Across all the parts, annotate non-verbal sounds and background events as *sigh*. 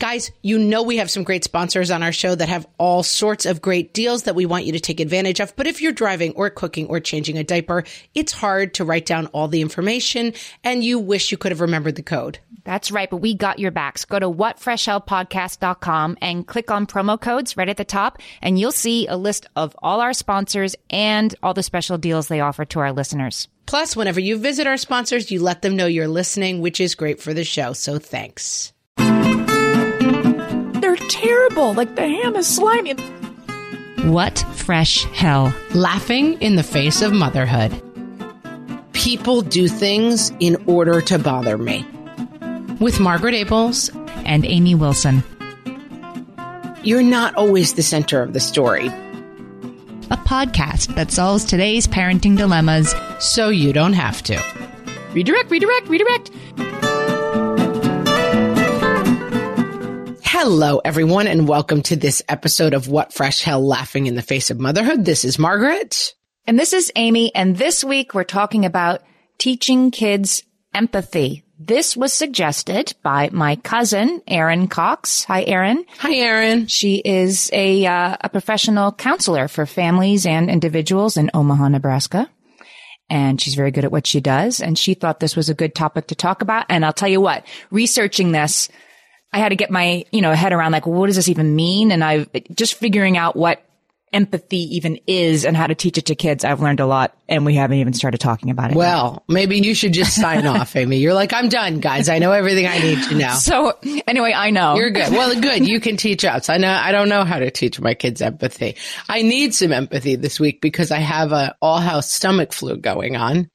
Guys, you know we have some great sponsors on our show that have all sorts of great deals that we want you to take advantage of. But if you're driving or cooking or changing a diaper, it's hard to write down all the information and you wish you could have remembered the code. That's right, but we got your backs. Go to whatfreshhellpodcast.com and click on promo codes right at the top, and you'll see a list of all our sponsors and all the special deals they offer to our listeners. Plus, whenever you visit our sponsors, you let them know you're listening, which is great for the show. So thanks terrible. Like the ham is slimy. What fresh hell? Laughing in the face of motherhood. People do things in order to bother me. With Margaret Ables and Amy Wilson. You're not always the center of the story. A podcast that solves today's parenting dilemmas so you don't have to. Redirect, redirect, redirect. Hello, everyone, and welcome to this episode of What Fresh Hell Laughing in the Face of Motherhood. This is Margaret. And this is Amy. And this week we're talking about teaching kids empathy. This was suggested by my cousin, Erin Cox. Hi, Erin. Hi, Erin. She is a, uh, a professional counselor for families and individuals in Omaha, Nebraska. And she's very good at what she does. And she thought this was a good topic to talk about. And I'll tell you what, researching this, I had to get my, you know, head around like, well, what does this even mean? And I just figuring out what empathy even is and how to teach it to kids. I've learned a lot and we haven't even started talking about it. Well, yet. maybe you should just sign *laughs* off, Amy. You're like, I'm done, guys. I know everything I need to know. So anyway, I know. You're good. Well, good. You can teach us. I know, I don't know how to teach my kids empathy. I need some empathy this week because I have a all house stomach flu going on.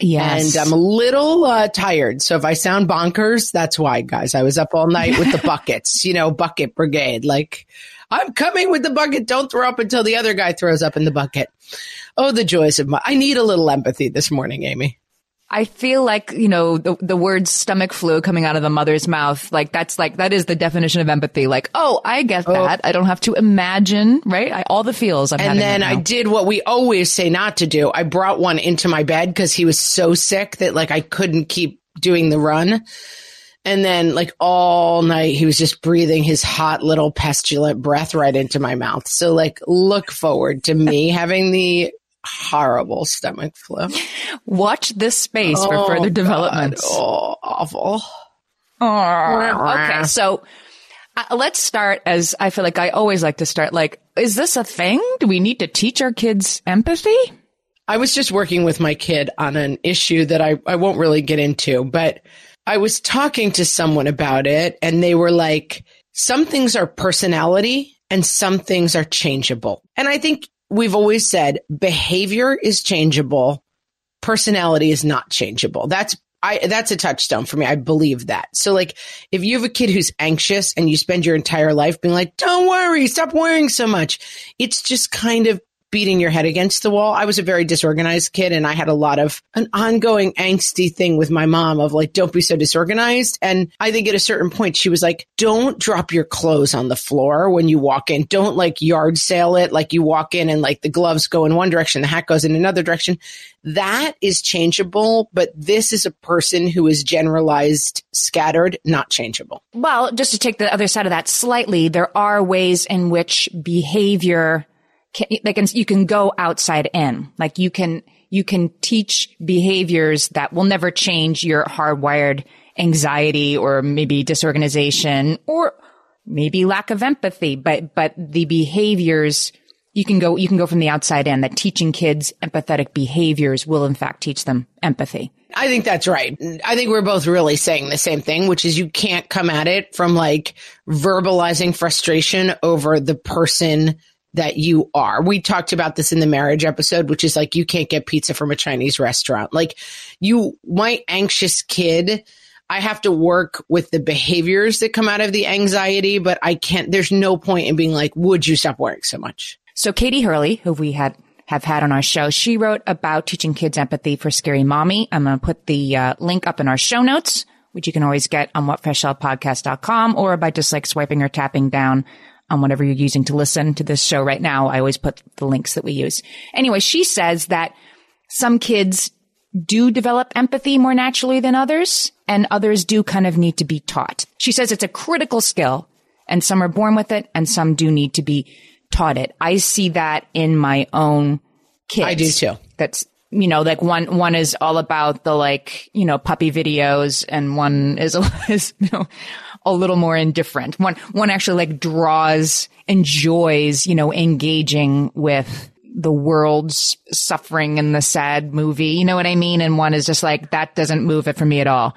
Yes. And I'm a little uh, tired. So if I sound bonkers, that's why, guys. I was up all night with the *laughs* buckets, you know, bucket brigade. Like, I'm coming with the bucket. Don't throw up until the other guy throws up in the bucket. Oh, the joys of my, I need a little empathy this morning, Amy. I feel like, you know, the, the word stomach flu coming out of the mother's mouth, like that's like, that is the definition of empathy. Like, oh, I get oh. that. I don't have to imagine, right? I, all the feels I'm And then right I did what we always say not to do. I brought one into my bed because he was so sick that like I couldn't keep doing the run. And then like all night he was just breathing his hot little pestilent breath right into my mouth. So like look forward to me *laughs* having the horrible stomach flu. Watch this space oh, for further developments. Oh, awful. Oh, okay. So uh, let's start as I feel like I always like to start. Like, is this a thing? Do we need to teach our kids empathy? I was just working with my kid on an issue that I, I won't really get into, but I was talking to someone about it and they were like, some things are personality and some things are changeable. And I think we've always said behavior is changeable. Personality is not changeable. That's I, that's a touchstone for me. I believe that. So like, if you have a kid who's anxious and you spend your entire life being like, don't worry, stop worrying so much. It's just kind of beating your head against the wall. I was a very disorganized kid and I had a lot of an ongoing angsty thing with my mom of like, don't be so disorganized. And I think at a certain point, she was like, don't drop your clothes on the floor when you walk in. Don't like yard sale it. Like you walk in and like the gloves go in one direction, the hat goes in another direction. That is changeable, but this is a person who is generalized, scattered, not changeable. Well, just to take the other side of that slightly, there are ways in which behavior can, can, you can go outside in. Like you can, you can teach behaviors that will never change your hardwired anxiety or maybe disorganization or maybe lack of empathy, but, but the behaviors you can go, you can go from the outside in that teaching kids empathetic behaviors will in fact teach them empathy. I think that's right. I think we're both really saying the same thing, which is you can't come at it from like verbalizing frustration over the person that you are. We talked about this in the marriage episode, which is like you can't get pizza from a Chinese restaurant. Like you, my anxious kid, I have to work with the behaviors that come out of the anxiety, but I can't, there's no point in being like, would you stop worrying so much? So Katie Hurley, who we had have had on our show. She wrote about teaching kids empathy for scary mommy. I'm going to put the uh, link up in our show notes, which you can always get on whatfreshhellpodcast.com or by just like swiping or tapping down on whatever you're using to listen to this show right now. I always put the links that we use. Anyway, she says that some kids do develop empathy more naturally than others. and others do kind of need to be taught. She says it's a critical skill and some are born with it and some do need to be taught it. I see that in my own kids. I do too. That's you know, like one one is all about the like you know puppy videos, and one is *laughs* is you know a little more indifferent. One one actually like draws, enjoys, you know, engaging with the world's suffering and the sad movie. You know what I mean? And one is just like that doesn't move it for me at all.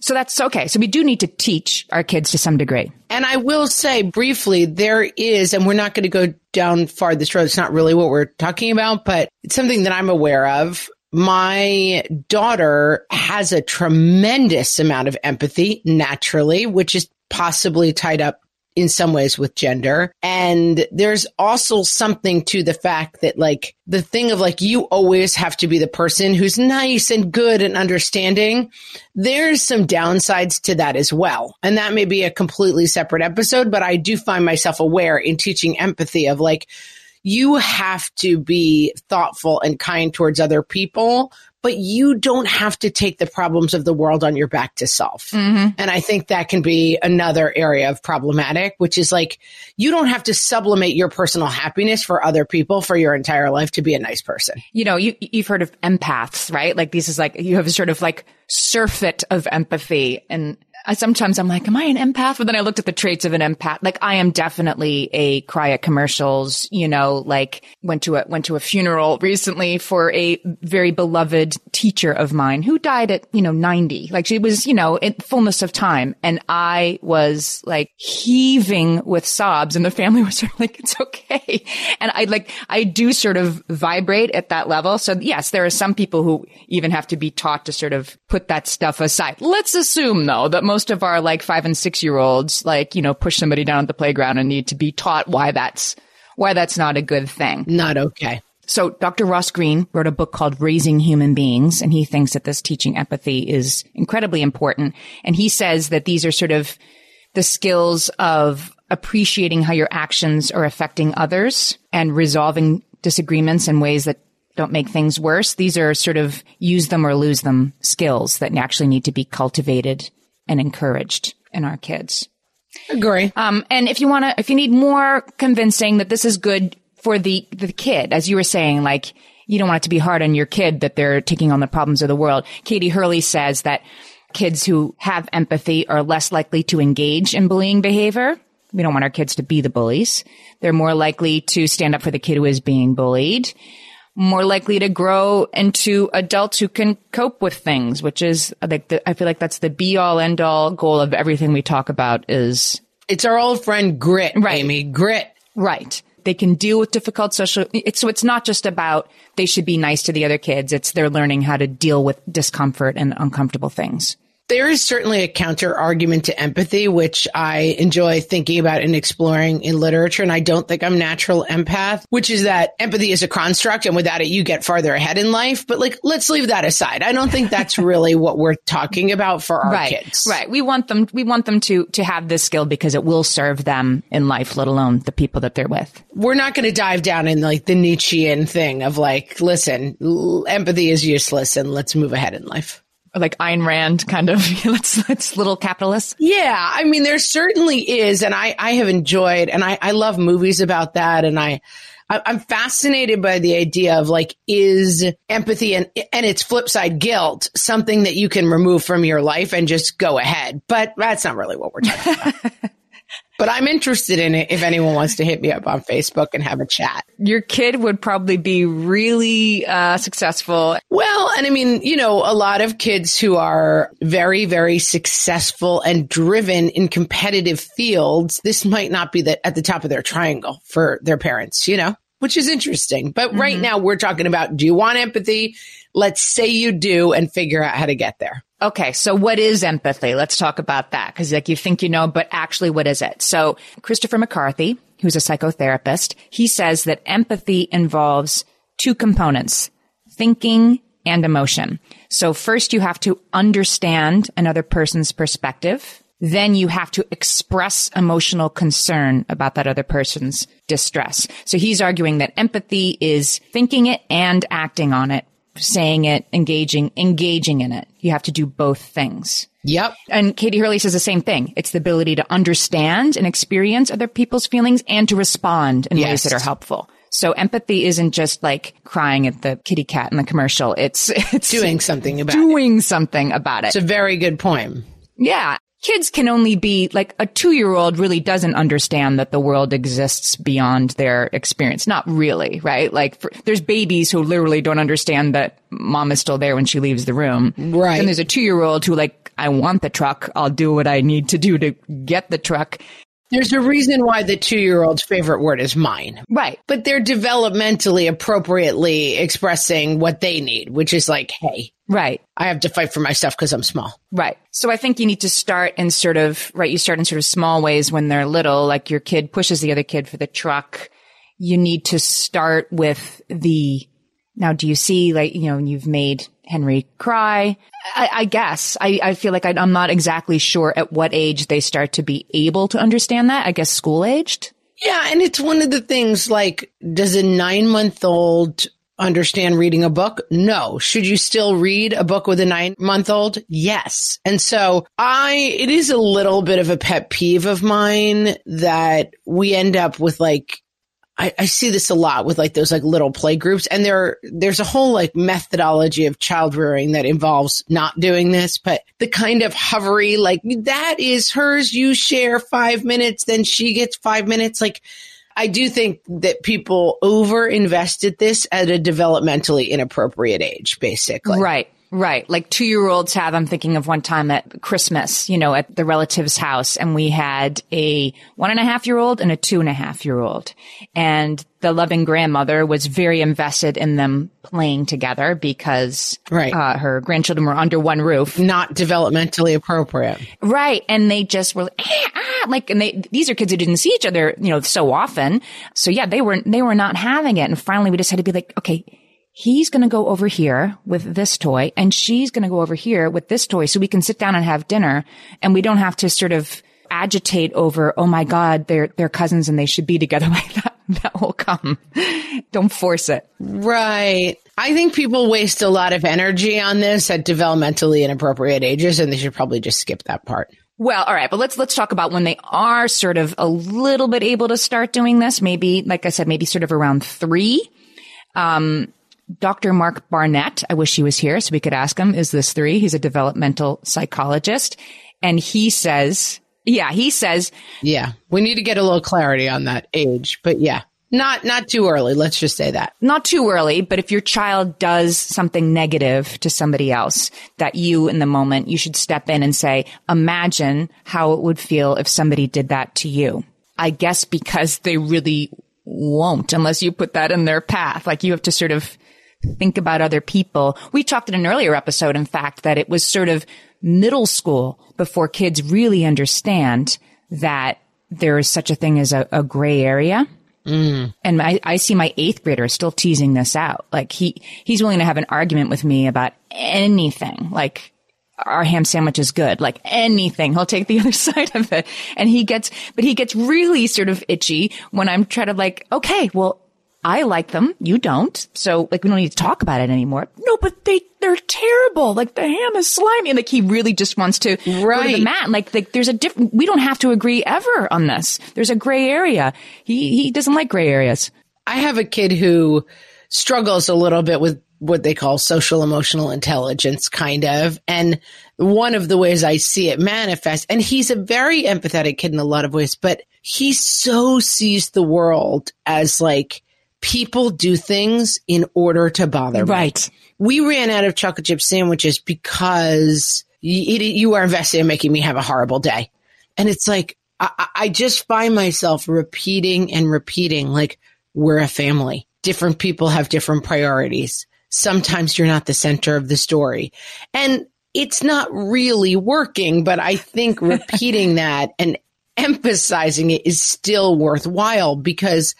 So that's okay. So we do need to teach our kids to some degree. And I will say briefly, there is, and we're not going to go down far this road. It's not really what we're talking about, but it's something that I'm aware of. My daughter has a tremendous amount of empathy naturally, which is possibly tied up in some ways with gender. And there's also something to the fact that like the thing of like you always have to be the person who's nice and good and understanding. There's some downsides to that as well. And that may be a completely separate episode, but I do find myself aware in teaching empathy of like, you have to be thoughtful and kind towards other people, but you don't have to take the problems of the world on your back to solve. Mm-hmm. And I think that can be another area of problematic, which is like, you don't have to sublimate your personal happiness for other people for your entire life to be a nice person. You know, you, you've heard of empaths, right? Like this is like, you have a sort of like surfeit of empathy and I sometimes I'm like, am I an empath? But then I looked at the traits of an empath. Like I am definitely a cry at commercials, you know, like went to a, went to a funeral recently for a very beloved teacher of mine who died at, you know, 90. Like she was, you know, in fullness of time. And I was like heaving with sobs and the family *laughs* was sort of like, it's okay. And I like, I do sort of vibrate at that level. So yes, there are some people who even have to be taught to sort of put that stuff aside. Let's assume though that most most of our like five and six year olds, like, you know, push somebody down at the playground and need to be taught why that's, why that's not a good thing. Not okay. So Dr. Ross Greene wrote a book called Raising Human Beings, and he thinks that this teaching empathy is incredibly important. And he says that these are sort of the skills of appreciating how your actions are affecting others and resolving disagreements in ways that don't make things worse. These are sort of use them or lose them skills that actually need to be cultivated and encouraged in our kids. Agree. Um, and if you want to, if you need more convincing that this is good for the, the kid, as you were saying, like, you don't want it to be hard on your kid that they're taking on the problems of the world. Katie Hurley says that kids who have empathy are less likely to engage in bullying behavior. We don't want our kids to be the bullies. They're more likely to stand up for the kid who is being bullied more likely to grow into adults who can cope with things, which is like the, I feel like that's the be all end all goal of everything we talk about is it's our old friend grit, right. Amy, grit. Right. They can deal with difficult social, it's, so it's not just about they should be nice to the other kids. It's they're learning how to deal with discomfort and uncomfortable things. There is certainly a counter argument to empathy, which I enjoy thinking about and exploring in literature. And I don't think I'm natural empath, which is that empathy is a construct and without it, you get farther ahead in life. But like, let's leave that aside. I don't think that's really what we're talking about for our right, kids. Right. We want them, we want them to, to have this skill because it will serve them in life, let alone the people that they're with. We're not going to dive down in like the Nietzschean thing of like, listen, empathy is useless and let's move ahead in life like Ayn Rand kind of *laughs* let's let's little capitalists. Yeah, I mean there certainly is, and I I have enjoyed, and I I love movies about that, and I. I'm fascinated by the idea of like, is empathy and, and its flip side guilt something that you can remove from your life and just go ahead? But that's not really what we're talking about. *laughs* But I'm interested in it if anyone wants to hit me up on Facebook and have a chat. Your kid would probably be really uh, successful. Well, and I mean, you know, a lot of kids who are very, very successful and driven in competitive fields, this might not be the, at the top of their triangle for their parents, you know? Which is interesting. But mm-hmm. right now we're talking about do you want empathy? Let's say you do and figure out how to get there. Okay. So what is empathy? Let's talk about that. Cause like you think you know, but actually what is it? So Christopher McCarthy, who's a psychotherapist, he says that empathy involves two components, thinking and emotion. So first you have to understand another person's perspective. Then you have to express emotional concern about that other person's distress. So he's arguing that empathy is thinking it and acting on it saying it, engaging, engaging in it. You have to do both things. Yep. And Katie Hurley says the same thing. It's the ability to understand and experience other people's feelings and to respond in Yes. ways that are helpful. So empathy isn't just like crying at the kitty cat in the commercial. It's, *laughs* it's Doing something about it. doing something about it. It's a very good point. Yeah. Kids can only be like a two year old really doesn't understand that the world exists beyond their experience. Not really, right? Like for, there's babies who literally don't understand that mom is still there when she leaves the room. Right. And there's a two year old who like, I want the truck. I'll do what I need to do to get the truck. There's a reason why the two year old's favorite word is mine. Right. But they're developmentally appropriately expressing what they need, which is like, hey, Right. I have to fight for myself because I'm small. Right. So I think you need to start in sort of, right, you start in sort of small ways when they're little, like your kid pushes the other kid for the truck. You need to start with the, now do you see, like, you know, you've made Henry cry? I, I guess. I, I feel like I, I'm not exactly sure at what age they start to be able to understand that. I guess school aged. Yeah. And it's one of the things like, does a nine month old understand reading a book? No. Should you still read a book with a nine month old? Yes. And so I, it is a little bit of a pet peeve of mine that we end up with like, I, I see this a lot with like those like little play groups and there, there's a whole like methodology of child rearing that involves not doing this, but the kind of hovery, like that is hers. You share five minutes, then she gets five minutes. Like, I do think that people over invested this at a developmentally inappropriate age, basically. Right. Right. Like two year olds have, I'm thinking of one time at Christmas, you know, at the relative's house and we had a one and a half year old and a two and a half year old. And the loving grandmother was very invested in them playing together because Right. uh, her grandchildren were under one roof. Not developmentally appropriate. Right. And they just were like, "Ah, ah," like, and they, these are kids who didn't see each other, you know, so often. So yeah, they were, they were not having it. And finally we just had to be like, okay, he's going to go over here with this toy and she's going to go over here with this toy so we can sit down and have dinner and we don't have to sort of agitate over, oh my God, they're, they're cousins and they should be together *laughs* like that. That will come. Don't force it. Right. I think people waste a lot of energy on this at developmentally inappropriate ages, and they should probably just skip that part. Well, all right, but let's let's talk about when they are sort of a little bit able to start doing this. Maybe, like I said, maybe sort of around three. Um, Dr. Mark Barnett, I wish he was here so we could ask him, is this three? He's a developmental psychologist. And he says, yeah, he says, Yeah. We need to get a little clarity on that age, but yeah. Not not too early, let's just say that. not too early, but if your child does something negative to somebody else that you in the moment, you should step in and say, imagine how it would feel if somebody did that to you. I guess because they really won't unless you put that in their path. Like you have to sort of think about other people. We talked in an earlier episode, in fact, that it was sort of middle school before kids really understand that there is such a thing as a, a gray area. Mm. And I, I see my eighth grader still teasing this out. Like he, he's willing to have an argument with me about anything. Like our ham sandwich is good. Like anything. He'll take the *laughs* other side of it. And he gets, but he gets really sort of itchy when I'm trying to like, okay, well, I like them. You don't. So like we don't need to talk about it anymore. No, but they, they're terrible. Like the ham is slimy. And like he really just wants to go to the mat. Like, like there's a different, we don't have to agree ever on this. There's a gray area. He, he doesn't like gray areas. I have a kid who struggles a little bit with what they call social emotional intelligence, kind of. And one of the ways I see it manifest, and he's a very empathetic kid in a lot of ways, but he so sees the world as like people do things in order to bother me. Right. We ran out of chocolate chip sandwiches because you, you are invested in making me have a horrible day. And it's like, I- I just find myself repeating and repeating, like, we're a family. Different people have different priorities. Sometimes you're not the center of the story. And it's not really working, but I think repeating *laughs* that and emphasizing it is still worthwhile because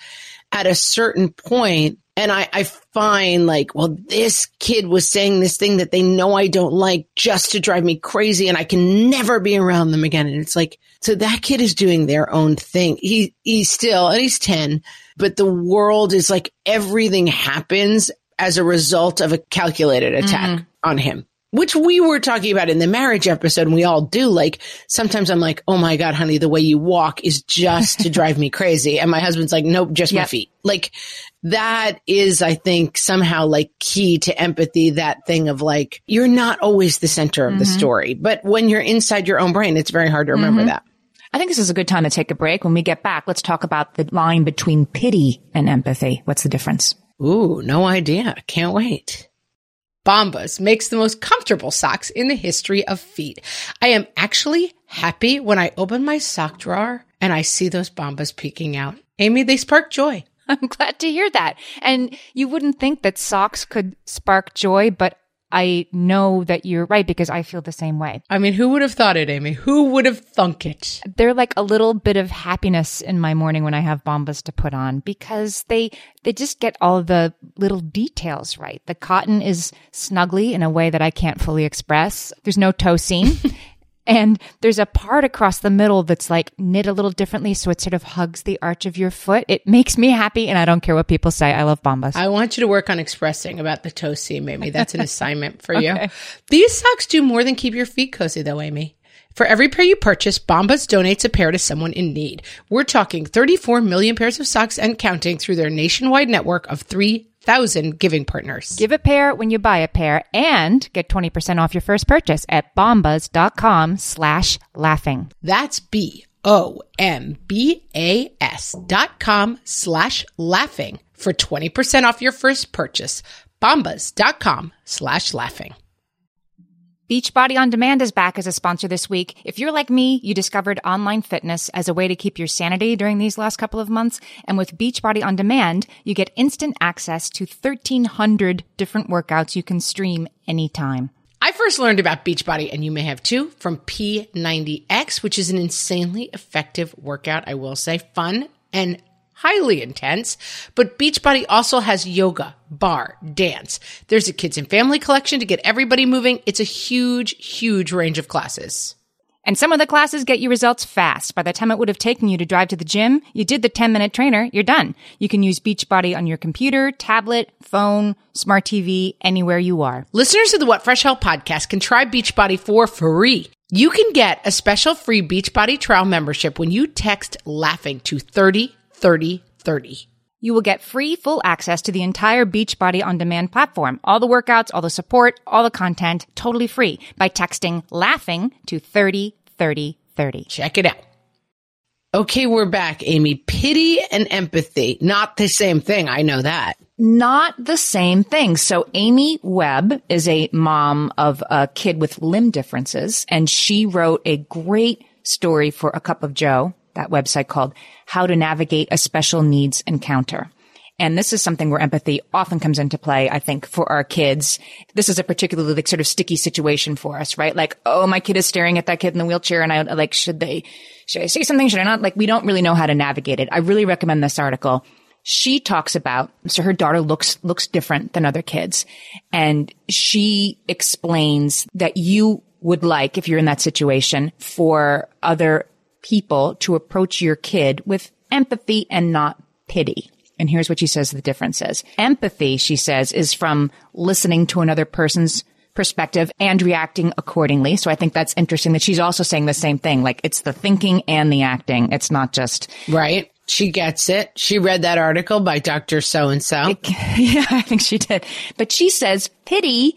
at a certain point, and I, I find like, well, this kid was saying this thing that they know I don't like just to drive me crazy and I can never be around them again. And it's like, so that kid is doing their own thing. He, he's still, and he's 10, but the world is like everything happens as a result of a calculated attack mm-hmm. on him. Which we were talking about in the marriage episode and we all do like sometimes i'm like oh my god honey the way you walk is just to *laughs* drive me crazy and my husband's like nope just my feet like that is i think somehow like key to empathy that thing of like you're not always the center of the mm-hmm. story but when you're inside your own brain it's very hard to remember mm-hmm. that I think this is a good time to take a break. When we get back, let's talk about the line between pity and empathy. What's the difference? Ooh, no idea. Can't wait. Bombas makes the most comfortable socks in the history of feet. I am actually happy when I open my sock drawer and I see those Bombas peeking out. Amy, they spark joy. *laughs* I'm glad to hear that. And you wouldn't think that socks could spark joy, but I know that you're right because I feel the same way. I mean, who would have thought it, Amy? Who would have thunk it? They're like a little bit of happiness in my morning when I have bombas to put on because they they just get all the little details right. The cotton is snuggly in a way that I can't fully express. There's no toe seam. *laughs* And there's a part across the middle that's like knit a little differently, so it sort of hugs the arch of your foot. It makes me happy, and I don't care what people say. I love bombas. I want you to work on expressing about the toe seam, Amy. That's an *laughs* assignment for you. These socks do more than keep your feet cozy, though, Amy. For every pair you purchase, Bombas donates a pair to someone in need. We're talking 34 million pairs of socks and counting through their nationwide network of 3,000 giving partners. Give a pair when you buy a pair and get 20% off your first purchase at bombas.com slash laughing. That's B O M B A S dot com slash laughing for 20% off your first purchase. Bombas.com slash laughing. Beachbody On Demand is back as a sponsor this week. If you're like me, you discovered online fitness as a way to keep your sanity during these last couple of months. And with Beachbody On Demand, you get instant access to 1300 different workouts you can stream anytime. I first learned about Beachbody, and you may have too, from P90X, which is an insanely effective workout, I will say, fun and highly intense. But Beachbody also has yoga, bar, dance. There's a kids and family collection to get everybody moving. It's a huge, huge range of classes. And some of the classes get you results fast. By the time it would have taken you to drive to the gym, you did the 10 minute trainer, you're done. You can use Beachbody on your computer, tablet, phone, smart TV, anywhere you are. Listeners of the What Fresh Hell podcast can try Beachbody for free. You can get a special free Beachbody trial membership when you text laughing to 30 30 30. You will get free full access to the entire Beachbody on demand platform. All the workouts, all the support, all the content, totally free by texting laughing to 30 30 30. Check it out. Okay, we're back, Amy. Pity and empathy, not the same thing. I know that. Not the same thing. So Amy Webb is a mom of a kid with limb differences and she wrote a great story for A Cup of Jo, that website called How to Navigate a Special Needs Encounter. And this is something where empathy often comes into play, I think, for our kids. This is a particularly like sort of sticky situation for us, right? Like, oh, my kid is staring at that kid in the wheelchair and I like, should they, should I say something? Should I not? Like, we don't really know how to navigate it. I really recommend this article. She talks about, so her daughter looks, looks different than other kids. And she explains that you would like, if you're in that situation, for other people to approach your kid with empathy and not pity. And here's what she says the difference is. Empathy, she says, is from listening to another person's perspective and reacting accordingly. So I think that's interesting that she's also saying the same thing. Like it's the thinking and the acting. It's not just, Right? She gets it. She read that article by Dr. So and so. *laughs* yeah, I think she did. But she says pity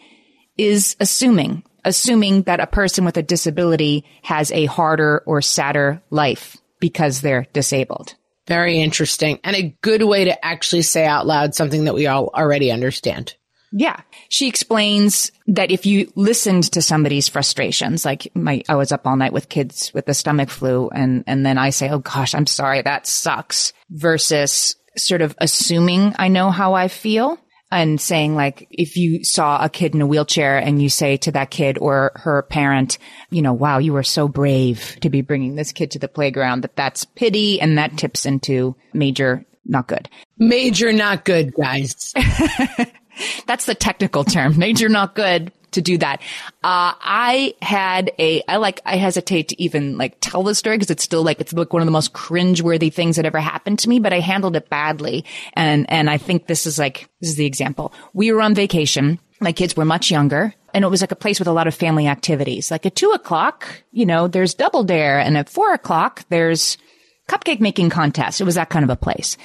is assuming, assuming that a person with a disability has a harder or sadder life because they're disabled. Very interesting and a good way to actually say out loud something that we all already understand. Yeah. She explains that if you listened to somebody's frustrations, like my, I was up all night with kids with the stomach flu and, and then I say, Oh gosh, I'm sorry. That sucks versus sort of assuming I know how I feel and saying like, if you saw a kid in a wheelchair and you say to that kid or her parent, you know, wow, you were so brave to be bringing this kid to the playground that that's pity and that tips into major not good. Major not good, guys. *laughs* That's the technical term. Major not good to do that. Uh, I had a, I like, I hesitate to even like tell the story because it's still like, it's like one of the most cringeworthy things that ever happened to me, but I handled it badly. And, and I think this is like, this is the example. We were on vacation My kids were much younger and it was like a place with a lot of family activities. Like at two o'clock, you know, there's double dare and at four o'clock, there's cupcake making contest. It was that kind of a place.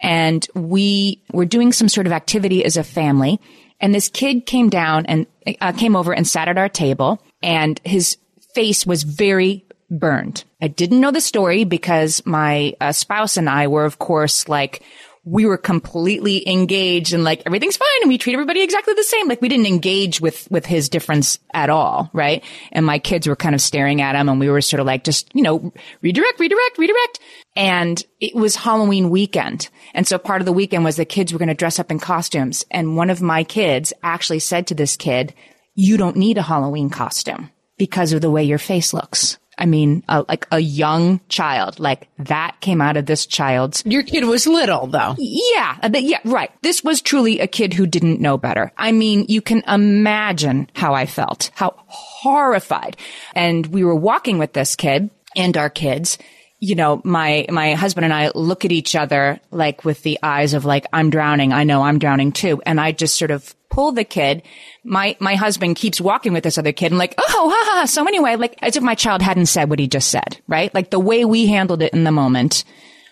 And we were doing some sort of activity as a family. And this kid came down and uh, came over and sat at our table and his face was very burned. I didn't know the story because my uh, spouse and I were, of course, like, we were completely engaged and like everything's fine and we treat everybody exactly the same. Like we didn't engage with, with his difference at all. Right. And my kids were kind of staring at him and we were sort of like, just, you know, redirect, redirect, redirect. And it was Halloween weekend. And so part of the weekend was the kids were going to dress up in costumes. And one of my kids actually said to this kid, you don't need a Halloween costume because of the way your face looks. I mean, uh, like a young child, like that came out of this child's. Your kid was little though. Yeah. Yeah. Right. This was truly a kid who didn't know better. I mean, you can imagine how I felt, how horrified. And we were walking with this kid and our kids you know, my, my husband and I look at each other like with the eyes of like, I'm drowning. I know I'm drowning too. And I just sort of pull the kid. My, my husband keeps walking with this other kid and like, oh, ha, ha. So anyway, like as if my child hadn't said what he just said, right? Like the way we handled it in the moment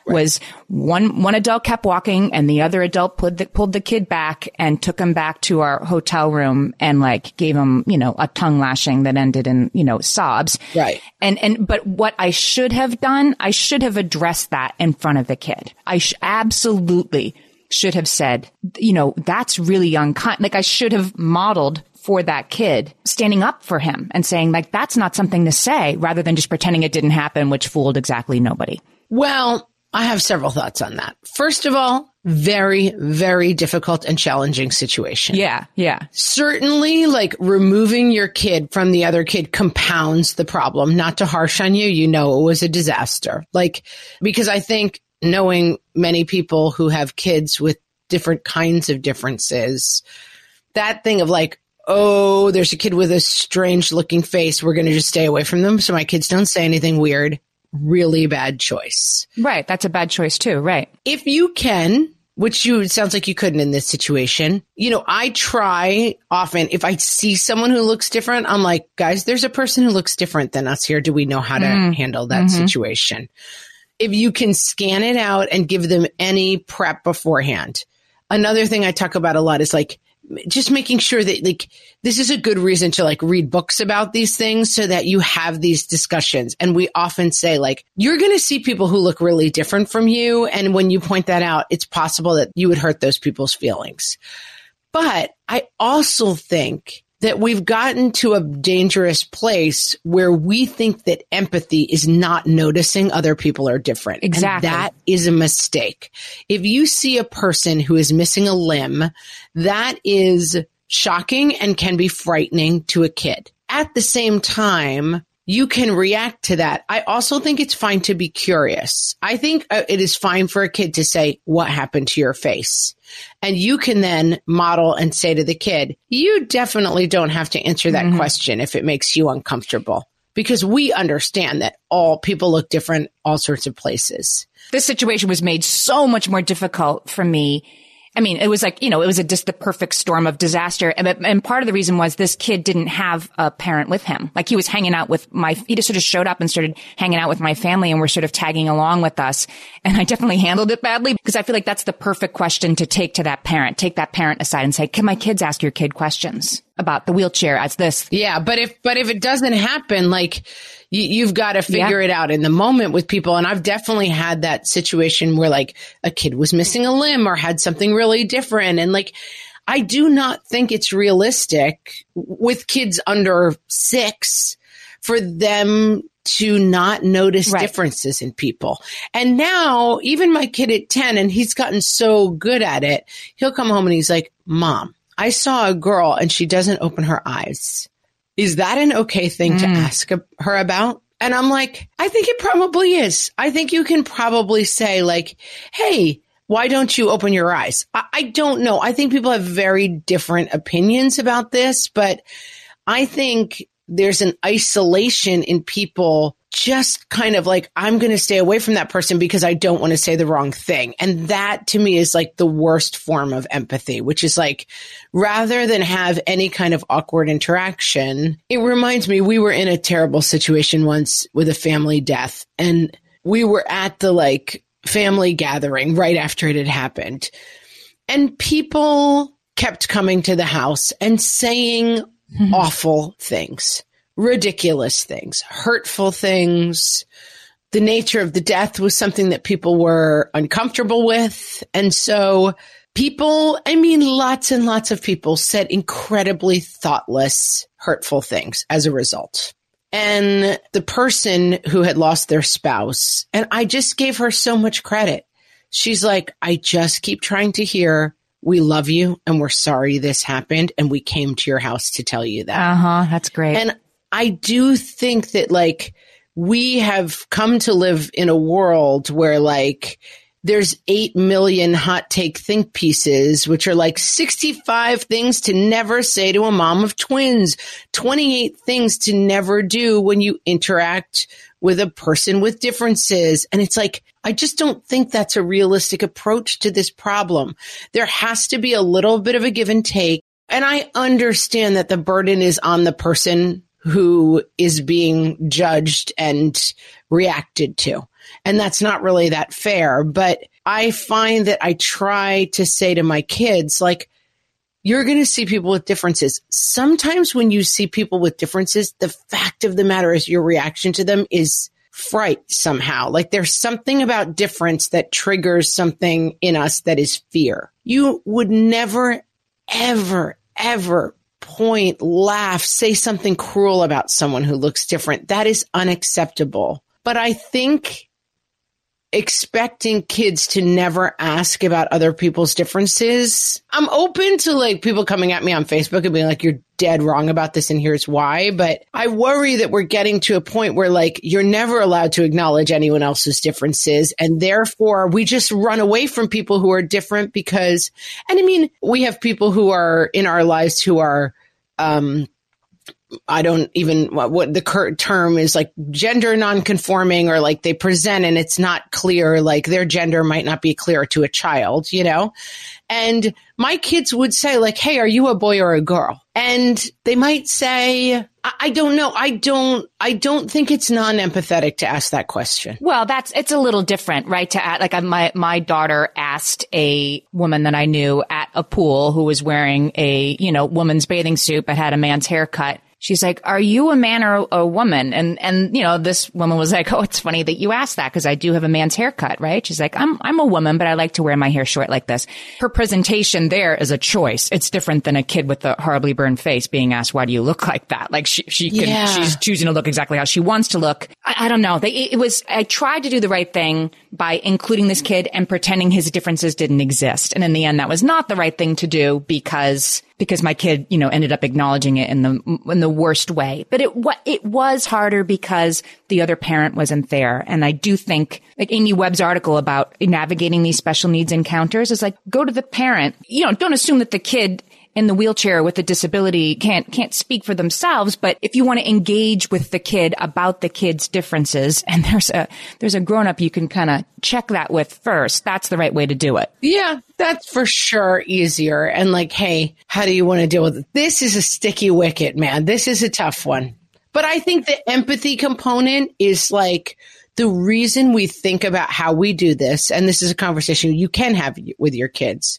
was one one adult kept walking and the other adult pulled the, pulled the kid back and took him back to our hotel room and like gave him you know a tongue lashing that ended in you know sobs. Right. And and but what I should have done I should have addressed that in front of the kid. I sh- absolutely should have said you know that's really unkind. Like I should have modeled for that kid, standing up for him and saying like, that's not something to say rather than just pretending it didn't happen, which fooled exactly nobody. Well, I have several thoughts on that. First of all, very, very difficult and challenging situation. Yeah. Yeah. Certainly like removing your kid from the other kid compounds the problem. Not to harsh on you. You know, it was a disaster. Like, because I think knowing many people who have kids with different kinds of differences, that thing of like, oh, there's a kid with a strange looking face. We're going to just stay away from them. So my kids don't say anything weird really bad choice. Right. That's a bad choice too. Right. If you can, which you it sounds like you couldn't in this situation. You know, I try often if I see someone who looks different, I'm like, guys, there's a person who looks different than us here. Do we know how to mm. handle that mm-hmm. situation? If you can scan it out and give them any prep beforehand. Another thing I talk about a lot is like just making sure that like this is a good reason to like read books about these things so that you have these discussions. And we often say like, you're going to see people who look really different from you. And when you point that out, it's possible that you would hurt those people's feelings. But I also think that we've gotten to a dangerous place where we think that empathy is not noticing other people are different. Exactly. And that is a mistake. If you see a person who is missing a limb, that is shocking and can be frightening to a kid. At the same time, you can react to that. I also think it's fine to be curious. I think uh, it is fine for a kid to say, what happened to your face? And you can then model and say to the kid, you definitely don't have to answer that mm-hmm. question if it makes you uncomfortable because we understand that all people look different all sorts of places. This situation was made so much more difficult for me I mean, it was like, you know, it was a, just the perfect storm of disaster. And, and part of the reason was this kid didn't have a parent with him. Like he was hanging out with my, he just sort of showed up and started hanging out with my family and were sort of tagging along with us. And I definitely handled it badly because I feel like that's the perfect question to take to that parent. Take that parent aside and say, can my kids ask your kid questions about the wheelchair as this? Yeah. But if, but if it doesn't happen, like, you, have got to figure yeah. it out in the moment with people. And I've definitely had that situation where like a kid was missing a limb or had something really different. And like, I do not think it's realistic with kids under six for them to not notice right. differences in people. And now even my kid at 10 and he's gotten so good at it, he'll come home and he's like, mom, I saw a girl and she doesn't open her eyes. Is that an okay thing mm. to ask her about? And I'm like, I think it probably is. I think you can probably say like, Hey, why don't you open your eyes? I, I don't know. I think people have very different opinions about this, but I think there's an isolation in people just kind of like, I'm going to stay away from that person because I don't want to say the wrong thing. And that to me is like the worst form of empathy, which is like, rather than have any kind of awkward interaction, it reminds me we were in a terrible situation once with a family death and we were at the like family gathering right after it had happened. And people kept coming to the house and saying mm-hmm. awful things ridiculous things, hurtful things. The nature of the death was something that people were uncomfortable with. And so people, I mean, lots and lots of people said incredibly thoughtless, hurtful things as a result. And the person who had lost their spouse, and I just gave her so much credit. She's like, I just keep trying to hear we love you and we're sorry this happened and we came to your house to tell you that. Uh-huh, that's great. And I do think that like we have come to live in a world where like there's 8 million hot take think pieces, which are like 65 things to never say to a mom of twins, 28 things to never do when you interact with a person with differences. And it's like, I just don't think that's a realistic approach to this problem. There has to be a little bit of a give and take. And I understand that the burden is on the person who is being judged and reacted to. And that's not really that fair. But I find that I try to say to my kids, like, you're going to see people with differences. Sometimes when you see people with differences, the fact of the matter is your reaction to them is fright somehow. Like there's something about difference that triggers something in us that is fear. You would never, ever, ever point, laugh, say something cruel about someone who looks different. That is unacceptable. But I think expecting kids to never ask about other people's differences. I'm open to like people coming at me on Facebook and being like, you're dead wrong about this and here's why. But I worry that we're getting to a point where like you're never allowed to acknowledge anyone else's differences. And therefore we just run away from people who are different because, and I mean, we have people who are in our lives who are, um, I don't even what the current term is like gender nonconforming or like they present and it's not clear, like their gender might not be clear to a child, you know? And my kids would say like, Hey, are you a boy or a girl? And they might say, I, don't know. I don't, I don't think it's non-empathetic to ask that question. Well, that's, it's a little different, right? To add, like uh, my, my daughter asked a woman that I knew at a pool who was wearing a, you know, woman's bathing suit but had a man's haircut she's like, are you a man or a woman? And, and, you know, this woman was like, oh, it's funny that you asked that because I do have a man's haircut, right? She's like, I'm, I'm a woman, but I like to wear my hair short like this. Her presentation there is a choice. It's different than a kid with a horribly burned face being asked, why do you look like that? Like she, she can, yeah. she's choosing to look exactly how she wants to look. I, I don't know. They, it was, I tried to do the right thing by including this kid and pretending his differences didn't exist. And in the end, that was not the right thing to do because because my kid, you know, ended up acknowledging it in the in the worst way. But it it was harder because the other parent wasn't there. And I do think like Amy Webb's article about navigating these special needs encounters is like go to the parent. You know, don't assume that the kid in the wheelchair with a disability can't can't speak for themselves but if you want to engage with the kid about the kid's differences and there's a there's a grown up you can kind of check that with first that's the right way to do it. Yeah that's for sure easier. And like hey how do you want to deal with it? This is a sticky wicket man. This is a tough one. But i think the empathy component is like the reason we think about how we do this and this is a conversation you can have with your kids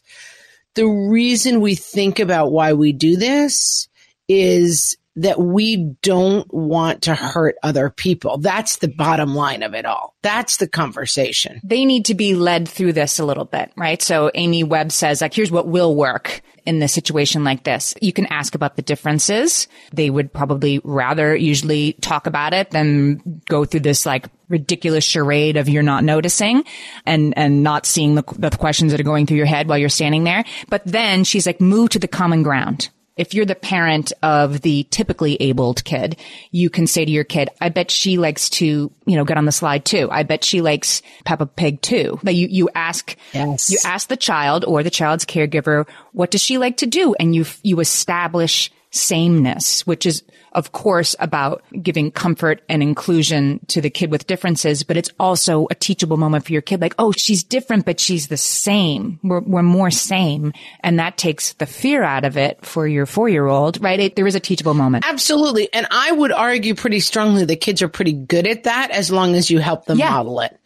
the reason we think about why we do this is that we don't want to hurt other people. That's the bottom line of it all. That's the conversation. They need to be led through this a little bit, right? So Amy Webb says like, here's what will work in a situation like this. You can ask about the differences. They would probably rather usually talk about it than go through this like ridiculous charade of you're not noticing and, and not seeing the, the questions that are going through your head while you're standing there. But then she's like, move to the common ground if you're the parent of the typically abled kid, you can say to your kid, I bet she likes to, you know, get on the slide too. I bet she likes Peppa Pig too. That you, you ask, yes. you ask the child or the child's caregiver, what does she like to do? And you, you establish sameness, which is of course about giving comfort and inclusion to the kid with differences, but it's also a teachable moment for your kid. Like, oh, she's different, but she's the same. We're, we're more same. And that takes the fear out of it for your four year old, right? It, there is a teachable moment. Absolutely. And I would argue pretty strongly the kids are pretty good at that as long as you help them Yeah. model it.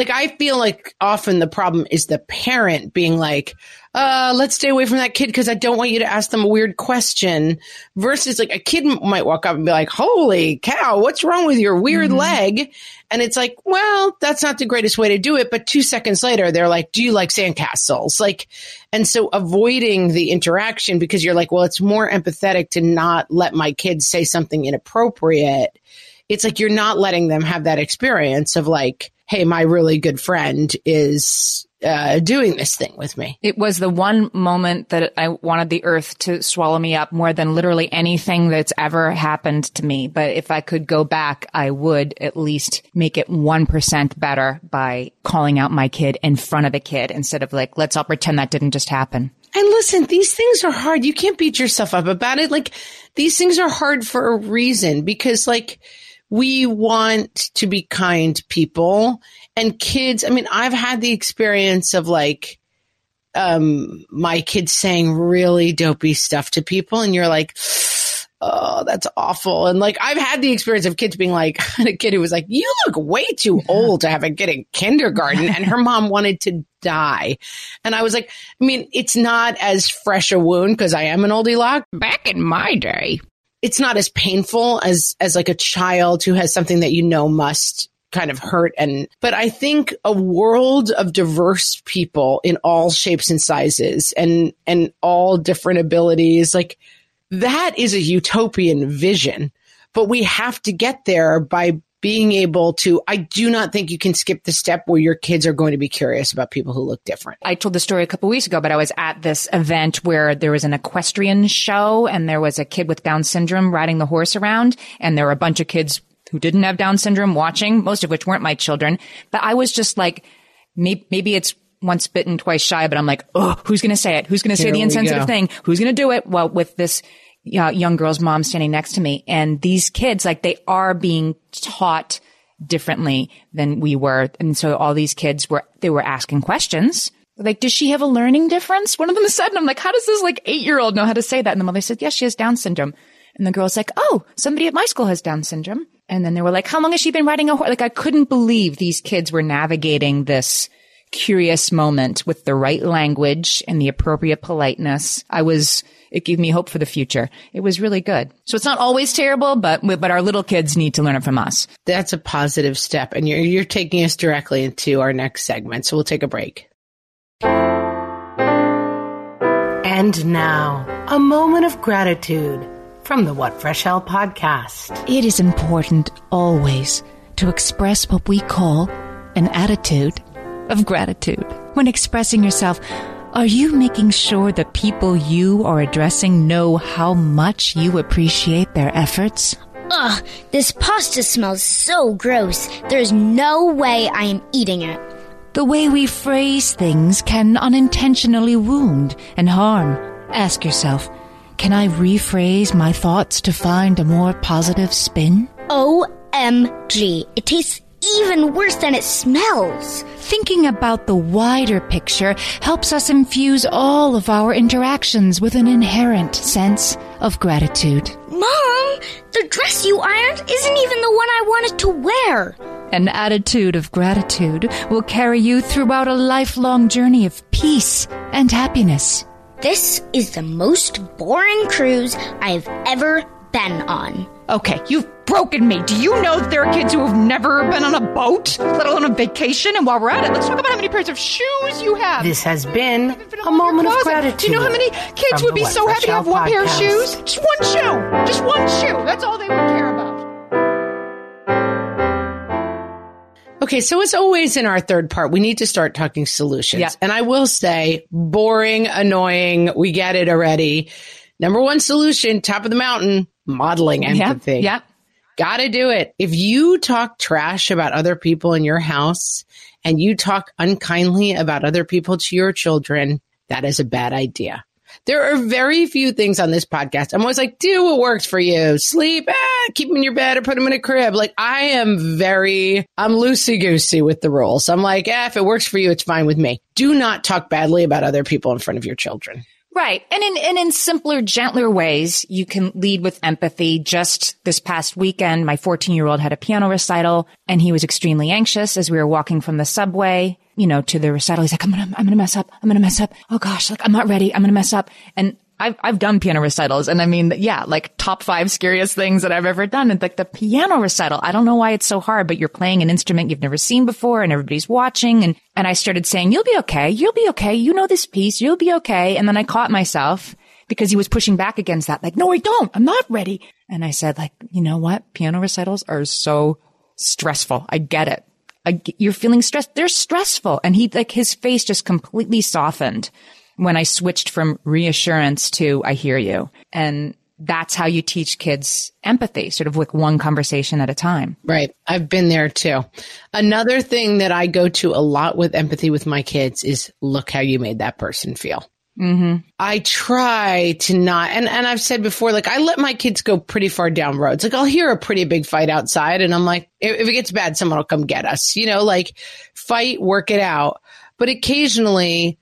Like I feel like often the problem is the parent being like, uh, let's stay away from that kid because I don't want you to ask them a weird question versus like a kid m- might walk up and be like, holy cow, what's wrong with your weird leg? And it's like, well, that's not the greatest way to do it. But two seconds later, they're like, do you like sandcastles? Like, and so avoiding the interaction because you're like, well, it's more empathetic to not let my kids say something inappropriate. It's like you're not letting them have that experience of like, hey, my really good friend is uh, doing this thing with me. It was the one moment that I wanted the earth to swallow me up more than literally anything that's ever happened to me. But if I could go back, I would at least make it 1% better by calling out my kid in front of the kid instead of like, let's all pretend that didn't just happen. And listen, these things are hard. You can't beat yourself up about it. Like these things are hard for a reason because like we want to be kind people and kids. I mean, I've had the experience of like, um, my kids saying really dopey stuff to people and you're like, Oh, that's awful. And like, I've had the experience of kids being like, *laughs* a kid who was like, you look way too old to have a kid in kindergarten. And her mom wanted to die. And I was like, I mean, it's not as fresh a wound because I am an oldie lock. Back in my day. It's not as painful as, as like a child who has something that you know must kind of hurt. And, but I think a world of diverse people in all shapes and sizes and, and all different abilities, like that is a utopian vision, but we have to get there by being able to, I do not think you can skip the step where your kids are going to be curious about people who look different. I told the story a couple weeks ago, but I was at this event where there was an equestrian show and there was a kid with Down syndrome riding the horse around and there were a bunch of kids who didn't have Down syndrome watching, most of which weren't my children. But I was just like, maybe, maybe it's once bitten, twice shy, but I'm like, oh, who's going to say it? Who's going to say the insensitive go. thing? Who's going to do it? Well, with this uh, young girl's mom standing next to me and these kids, like they are being taught differently than we were. And so all these kids were, they were asking questions. Like, does she have a learning difference? One of them *laughs* said, and I'm like, how does this like eight year old know how to say that? And the mother said, yes, she has Down syndrome. And the girl's like, oh, somebody at my school has Down syndrome. And then they were like, how long has she been riding a horse? Like, I couldn't believe these kids were navigating this curious moment with the right language and the appropriate politeness. I was, it gave me hope for the future. It was really good. So it's not always terrible, but, but our little kids need to learn it from us. That's a positive step. And you're, you're taking us directly into our next segment. So we'll take a break. And now, a moment of gratitude from the What Fresh Hell podcast. It is important always to express what we call an attitude of gratitude. When expressing yourself, are you making sure the people you are addressing know how much you appreciate their efforts? Ugh, this pasta smells so gross. There's no way I am eating it. The way we phrase things can unintentionally wound and harm. Ask yourself, can I rephrase my thoughts to find a more positive spin? OMG. It tastes even worse than it smells. Thinking about the wider picture helps us infuse all of our interactions with an inherent sense of gratitude. Mom, the dress you ironed isn't even the one I wanted to wear. An attitude of gratitude will carry you throughout a lifelong journey of peace and happiness. This is the most boring cruise I've ever been on. Okay, you've broken me. Do you know that there are kids who have never been on a boat, let alone a vacation? And while we're at it, let's talk about how many pairs of shoes you have. This has been Fit a all moment of closet. gratitude. Do you know how many kids would be so happy to have Hell one pair of shoes? Just one shoe. Just one shoe. That's all they would care about. Okay, so as always in our third part, we need to start talking solutions. Yeah. And I will say, boring, annoying, we get it already. Number one solution, top of the mountain, modeling empathy. Yeah. Gotta do it. If you talk trash about other people in your house and you talk unkindly about other people to your children, that is a bad idea. There are very few things on this podcast. I'm always like, do what works for you. Sleep, ah, keep them in your bed or put them in a crib. Like I am very, I'm loosey goosey with the rules. I'm like, ah, if it works for you, it's fine with me. Do not talk badly about other people in front of your children. Right. And in, and in simpler, gentler ways, you can lead with empathy. Just this past weekend, my 14 year old had a piano recital and he was extremely anxious as we were walking from the subway, you know, to the recital. He's like, I'm going to, I'm going to mess up. I'm going to mess up. Oh gosh, like I'm not ready. I'm going to mess up. And I've, I've done piano recitals and I mean, yeah, like top five scariest things that I've ever done. And like the piano recital, I don't know why it's so hard, but you're playing an instrument you've never seen before and everybody's watching. And, and I started saying, you'll be okay. You'll be okay. You know this piece. You'll be okay. And then I caught myself because he was pushing back against that. Like, no, I don't. I'm not ready. And I said, like, you know what? Piano recitals are so stressful. I get it. I, you're feeling stressed. They're stressful. And he, like, his face just completely softened when I switched from reassurance to I hear you. And that's how you teach kids empathy, sort of with one conversation at a time. Right. I've been there too. Another thing that I go to a lot with empathy with my kids is look how you made that person feel. Mm-hmm. I try to not, and, and I've said before, like I let my kids go pretty far down roads. Like I'll hear a pretty big fight outside and I'm like, if, if it gets bad, someone will come get us, you know, like fight, work it out. But occasionally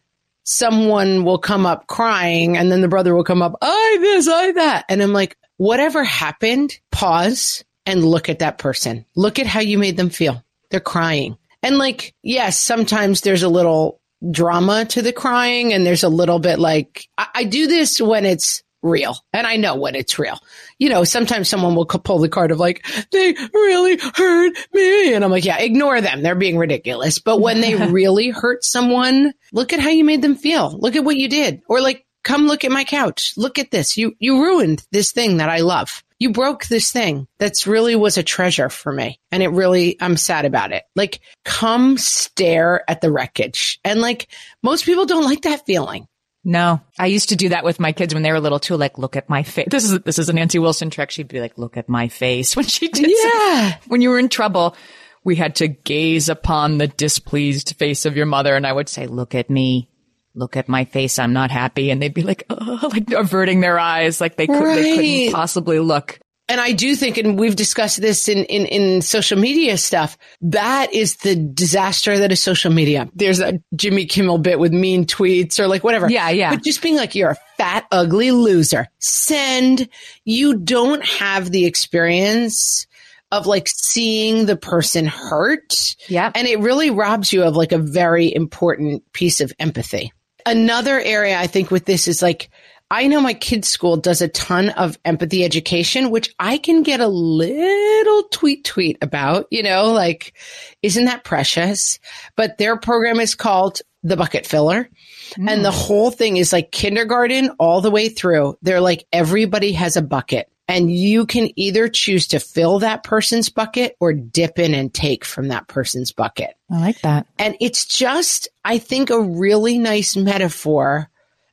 someone will come up crying and then the brother will come up, I this, I that. And I'm like, whatever happened, pause and look at that person. Look at how you made them feel. They're crying. And like, yes, sometimes there's a little drama to the crying and there's a little bit like, I, I do this when it's real. And I know when it's real. You know, sometimes someone will pull the card of like, they really hurt me. And I'm like, yeah, ignore them. They're being ridiculous. But when they *laughs* really hurt someone, look at how you made them feel. Look at what you did. Or like, come look at my couch. Look at this. You, you ruined this thing that I love. You broke this thing that's really was a treasure for me. And it really, I'm sad about it. Like, come stare at the wreckage. And like, most people don't like that feeling. No, I used to do that with my kids when they were little too. Like, look at my face. This is this is a Nancy Wilson trick. She'd be like, look at my face *laughs* when she did. Yeah. Some, when you were in trouble, we had to gaze upon the displeased face of your mother, and I would say, look at me. Look at my face. I'm not happy. And they'd be like, oh, *laughs* like averting their eyes, like they, could, right. they couldn't possibly look and I do think, and we've discussed this in, in, in social media stuff, that is the disaster that is social media. There's a Jimmy Kimmel bit with mean tweets or like whatever. Yeah, yeah. But just being like, you're a fat, ugly loser. Send. You don't have the experience of like seeing the person hurt. Yeah. And it really robs you of like a very important piece of empathy. Another area I think with this is like, I know my kids' school does a ton of empathy education, which I can get a little tweet tweet about, you know, like, isn't that precious? But their program is called the bucket filler. Mm. And the whole thing is like kindergarten all the way through. They're like, everybody has a bucket and you can either choose to fill that person's bucket or dip in and take from that person's bucket. I like that. And it's just, I think, a really nice metaphor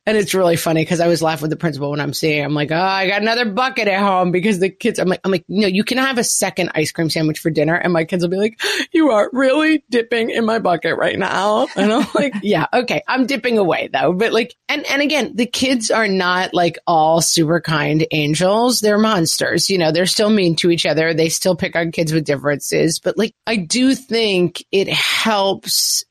and it's really funny because I was laughing with the principal when I'm seeing. I'm like, oh, I got another bucket at home because the kids. I'm like, I'm like, no, you can have a second ice cream sandwich for dinner, and my kids will be like, you are really dipping in my bucket right now, and I'm like, *laughs* yeah, okay, I'm dipping away though, but like, and and again, the kids are not like all super kind angels. They're monsters. You know, they're still mean to each other. They still pick on kids with differences, but like, I do think it helps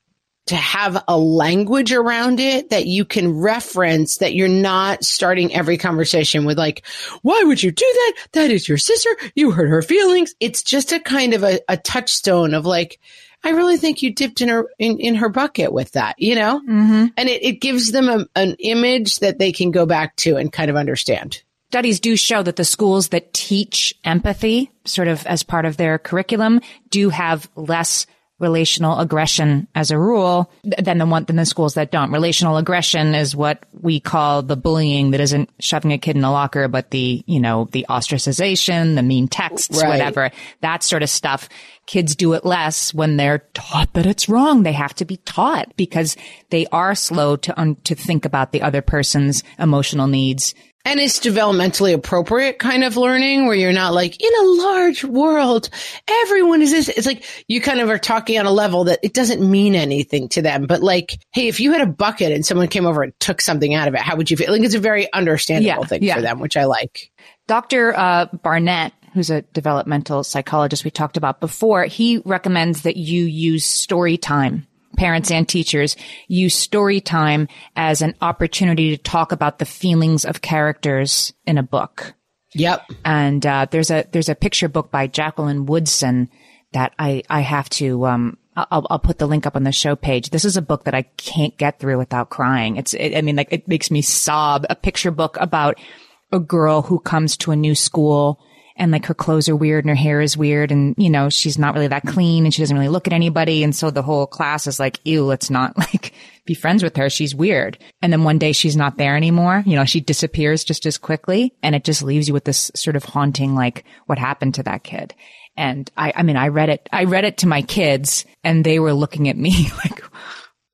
to have a language around it that you can reference that you're not starting every conversation with like, why would you do that? That is your sister. You hurt her feelings. It's just a kind of a, a touchstone of like, I really think you dipped in her in, in her bucket with that, you know? Mm-hmm. And it, it gives them a, an image that they can go back to and kind of understand. Studies do show that the schools that teach empathy sort of as part of their curriculum do have less relational aggression as a rule than the one than the schools that don't. Relational aggression is what we call the bullying that isn't shoving a kid in a locker, but the, you know, the ostracization, the mean texts, Right. whatever, that sort of stuff. Kids do it less when they're taught that it's wrong. They have to be taught because they are slow to un- to think about the other person's emotional needs And it's developmentally appropriate kind of learning where you're not like in a large world, everyone is this. It's like you kind of are talking on a level that it doesn't mean anything to them. But like, hey, if you had a bucket and someone came over and took something out of it, how would you feel? Like it's a very understandable Yeah, thing yeah. for them, which I like. Dr. Uh, Barnett, who's a developmental psychologist we talked about before, he recommends that you use story time. Parents and teachers use story time as an opportunity to talk about the feelings of characters in a book. Yep. And uh, there's a there's a picture book by Jacqueline Woodson that I I have to um I'll I'll put the link up on the show page. This is a book that I can't get through without crying. It's it, I mean like it makes me sob. A picture book about a girl who comes to a new school and like her clothes are weird and her hair is weird and you know she's not really that clean and she doesn't really look at anybody. And so the whole class is like ew let's not *laughs* like be friends with her. She's weird. And then one day she's not there anymore. You know she disappears just as quickly and it just leaves you with this sort of haunting like what happened to that kid. And I I mean I read it I read it to my kids and they were looking at me *laughs* like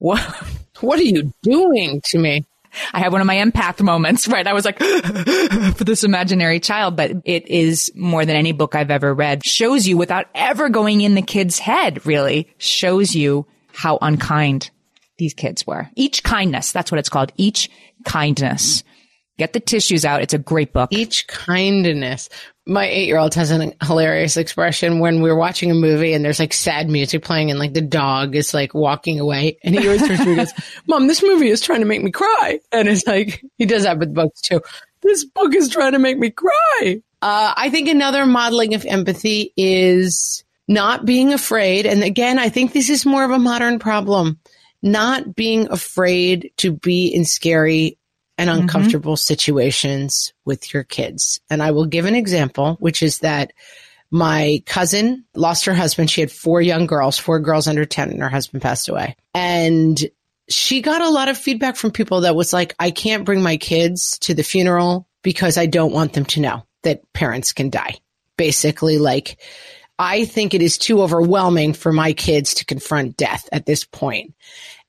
What, what are you doing to me? I had one of my empath moments, *laughs* right? I was like, *gasps* for this imaginary child, but it is more than any book I've ever read. Shows you without ever going in the kid's head, really, shows you how unkind these kids were. Each kindness, that's what it's called. Each kindness. Get the tissues out. It's a great book. Each kindness. My eight year old has a hilarious expression when we're watching a movie and there's like sad music playing and like the dog is like walking away and he always turns to me and goes, Mom, this movie is trying to make me cry. And it's like, he does that with books too. This book is trying to make me cry. Uh, I think another modeling of empathy is not being afraid. And again, I think this is more of a modern problem. Not being afraid to be in scary and mm-hmm. uncomfortable situations with your kids. And I will give an example, which is that my cousin lost her husband. She had four young girls, four girls under 10, and her husband passed away. And she got a lot of feedback from people that was like, I can't bring my kids to the funeral because I don't want them to know that parents can die. Basically, like, I think it is too overwhelming for my kids to confront death at this point.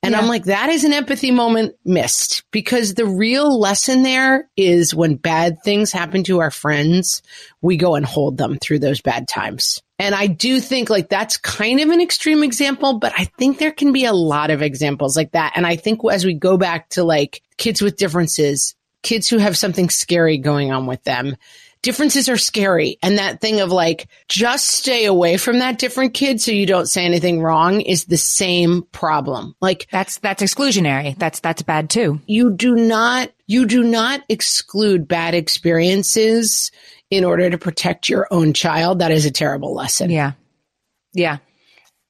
And I'm like, that is an empathy moment missed because the real lesson there is when bad things happen to our friends, we go and hold them through those bad times. And I do think like that's kind of an extreme example, but I think there can be a lot of examples like that. And I think as we go back to like kids with differences, kids who have something scary going on with them, differences are scary. And that thing of like, just stay away from that different kid so you don't say anything wrong is the same problem. Like, That's, that's exclusionary. That's, that's bad too. you do not, you do not exclude bad experiences in order to protect your own child. That is a terrible lesson. Yeah. Yeah.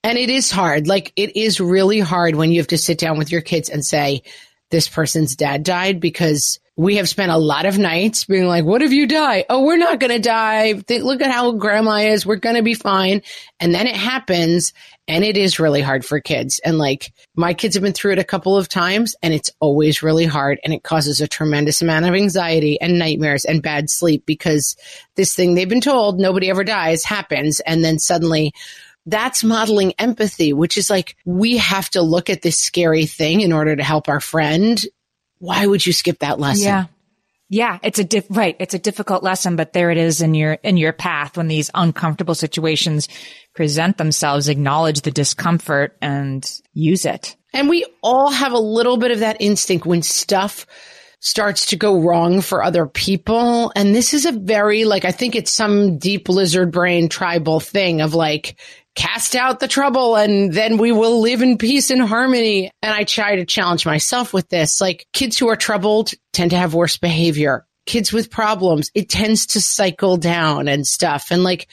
And it is hard. Like it is really hard when you have to sit down with your kids and say, this person's dad died because we have spent a lot of nights being like, what if you die? Oh, we're not going to die. Think, look at how grandma is. We're going to be fine. And then it happens and it is really hard for kids. And like my kids have been through it a couple of times and it's always really hard and it causes a tremendous amount of anxiety and nightmares and bad sleep because this thing they've been told nobody ever dies happens. And then suddenly that's modeling empathy, which is like, we have to look at this scary thing in order to help our friend. Why would you skip that lesson? Yeah. Yeah, it's a diff- right. It's a difficult lesson, but there it is in your in your path when these uncomfortable situations present themselves. Acknowledge the discomfort and use it. And we all have a little bit of that instinct when stuff starts to go wrong for other people. And this is a very, like, I think it's some deep lizard brain tribal thing of like, cast out the trouble and then we will live in peace and harmony. And I try to challenge myself with this. Like, kids who are troubled tend to have worse behavior. Kids with problems, it tends to cycle down and stuff. And like,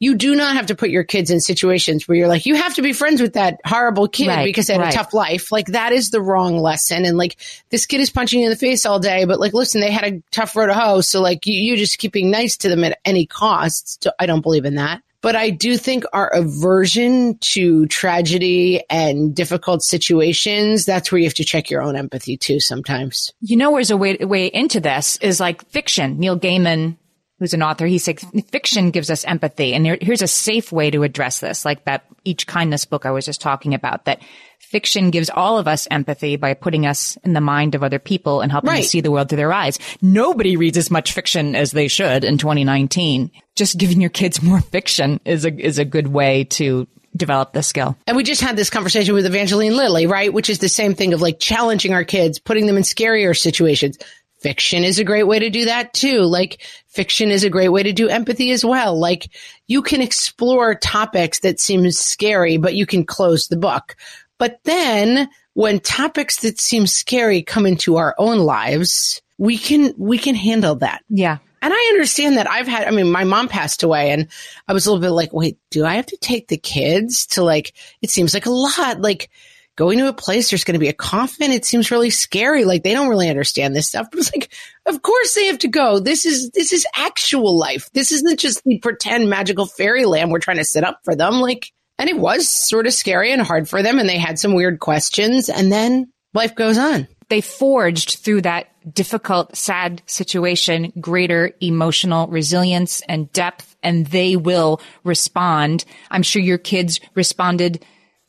you do not have to put your kids in situations where you're like, you have to be friends with that horrible kid Right, because they had right. a tough life. Like that is the wrong lesson. And like this kid is punching you in the face all day, but like, listen, they had a tough road to hoe. So like you, you just keep being nice to them at any cost. So I don't believe in that. But I do think our aversion to tragedy and difficult situations, that's where you have to check your own empathy too sometimes. You know, where's a way way into this is like fiction. Neil Gaiman who's an author, he said fiction gives us empathy. And here, here's a safe way to address this, like that each kindness book I was just talking about, that fiction gives all of us empathy by putting us in the mind of other people and helping Right. us see the world through their eyes. Nobody reads as much fiction as they should in 2019. Just giving your kids more fiction is a, is a good way to develop the skill. And we just had this conversation with Evangeline Lilly, right? Which is the same thing of like challenging our kids, putting them in scarier situations. Fiction is a great way to do that too. Like fiction is a great way to do empathy as well. Like you can explore topics that seem scary, but you can close the book. But then when topics that seem scary come into our own lives, we can, we can handle that. Yeah. And I understand that I've had, I mean, my mom passed away and I was a little bit like, wait, do I have to take the kids to like, it seems like a lot. Like going to a place, there's going to be a coffin. It seems really scary. Like they don't really understand this stuff. But it's like, of course they have to go. This is, this is actual life. This isn't just the pretend magical fairyland we're trying to set up for them. Like, and it was sort of scary and hard for them. And they had some weird questions and then life goes on. they forged through that difficult, sad situation greater emotional resilience and depth, and they will respond. I'm sure your kids responded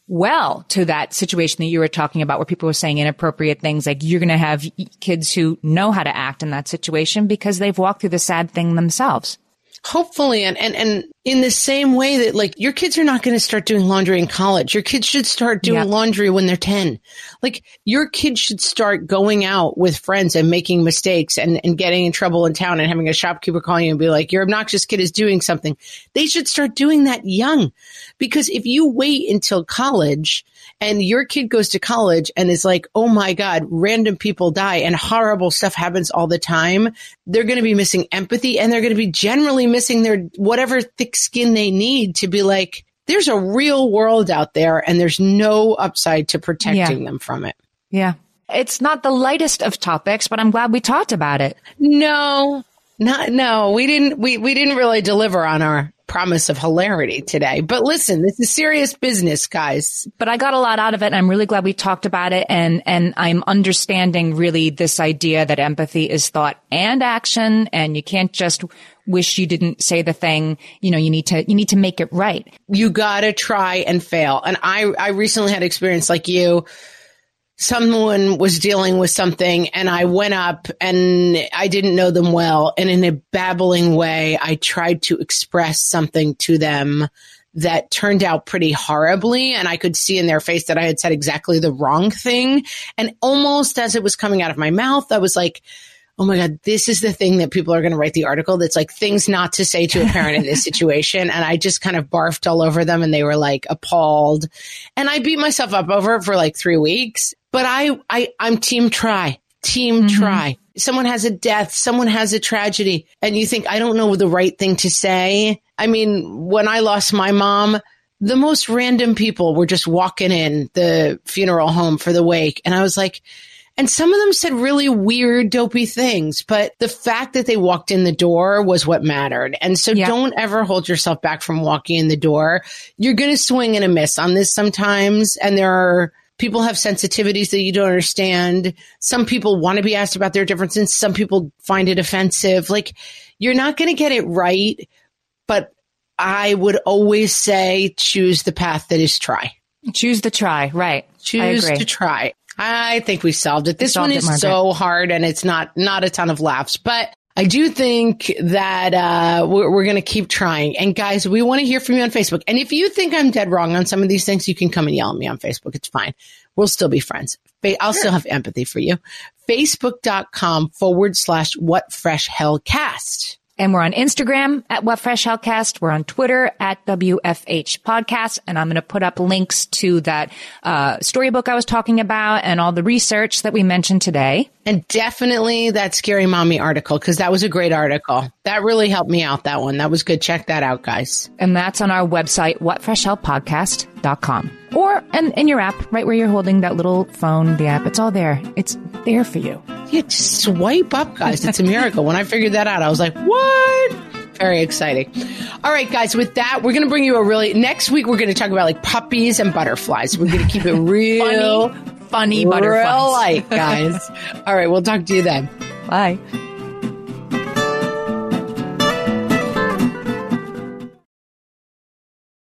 well to that situation that you were talking about where people were saying inappropriate things like you're going to have kids who know how to act in that situation because they've walked through the sad thing themselves. Hopefully, and, and, and in the same way that like your kids are not going to start doing laundry in college. Your kids should start doing Yep. laundry when they're 10. Like your kids should start going out with friends and making mistakes and, and getting in trouble in town and having a shopkeeper call you and be like, your obnoxious kid is doing something. They should start doing that young because if you wait until college and your kid goes to college and is like, oh my God, random people die and horrible stuff happens all the time, they're going to be missing empathy and they're going to be generally missing their whatever thick skin they need to be like, there's a real world out there and there's no upside to protecting them from it. Yeah. It's not the lightest of topics, but I'm glad we talked about it. No, not, no, we didn't, we, we didn't really deliver on our promise of hilarity today. But listen, this is serious business, guys. but I got a lot out of it and I'm really glad we talked about it and and I'm understanding really this idea that empathy is thought and action and you can't just wish you didn't say the thing you know you need to you need to make it right you gotta try and fail. And I, I recently had experience like you. Someone was dealing with something and I went up and I didn't know them well. And in a babbling way, I tried to express something to them that turned out pretty horribly. And I could see in their face that I had said exactly the wrong thing. And almost as it was coming out of my mouth, I was like, oh my God, this is the thing that people are going to write the article that's like things not to say to a parent in this *laughs* situation. And I just kind of barfed all over them and they were like appalled. And I beat myself up over it for like three weeks. But I, I, I'm team try, team mm-hmm. try. Someone has a death, someone has a tragedy, and you think, I don't know the right thing to say. I mean, when I lost my mom, the most random people were just walking in the funeral home for the wake. And I was like, and some of them said really weird, dopey things, but the fact that they walked in the door was what mattered. And so Yeah. don't ever hold yourself back from walking in the door. You're going to swing and a miss on this sometimes. And there are people have sensitivities that you don't understand. Some people want to be asked about their differences. Some people find it offensive. Like you're not going to get it right, but I would always say choose the path that is try. choose the try right Choose to try. I think we solved it. This solved one is Margaret. so hard and it's not, not a ton of laughs, but I do think that, uh, we're, we're going to keep trying. And guys, we want to hear from you on Facebook. And if you think I'm dead wrong on some of these things, you can come and yell at me on Facebook. It's fine. We'll still be friends. Fa- I'll still have empathy for you. Facebook.com forward slash what fresh hell cast. And we're on Instagram at What Fresh Hellcast. We're on Twitter at WFH Podcast. And I'm going to put up links to that uh, storybook I was talking about and all the research that we mentioned today. And definitely that scary mommy article, because that was a great article. That really helped me out, that one. That was good. Check that out, guys. And that's on our website, whatfreshhellpodcast.com. Or in, in your app, right where you're holding that little phone, the app. It's all there. It's there for you. Yeah, just swipe up, guys. It's a miracle. when I figured that out, I was like, what? Very exciting. All right, guys, with that, we're going to bring you a really, next week, we're going to talk about like puppies and butterflies. We're going to keep it real, Funny real butterflies. light, guys. *laughs* All right, we'll talk to you then. Bye.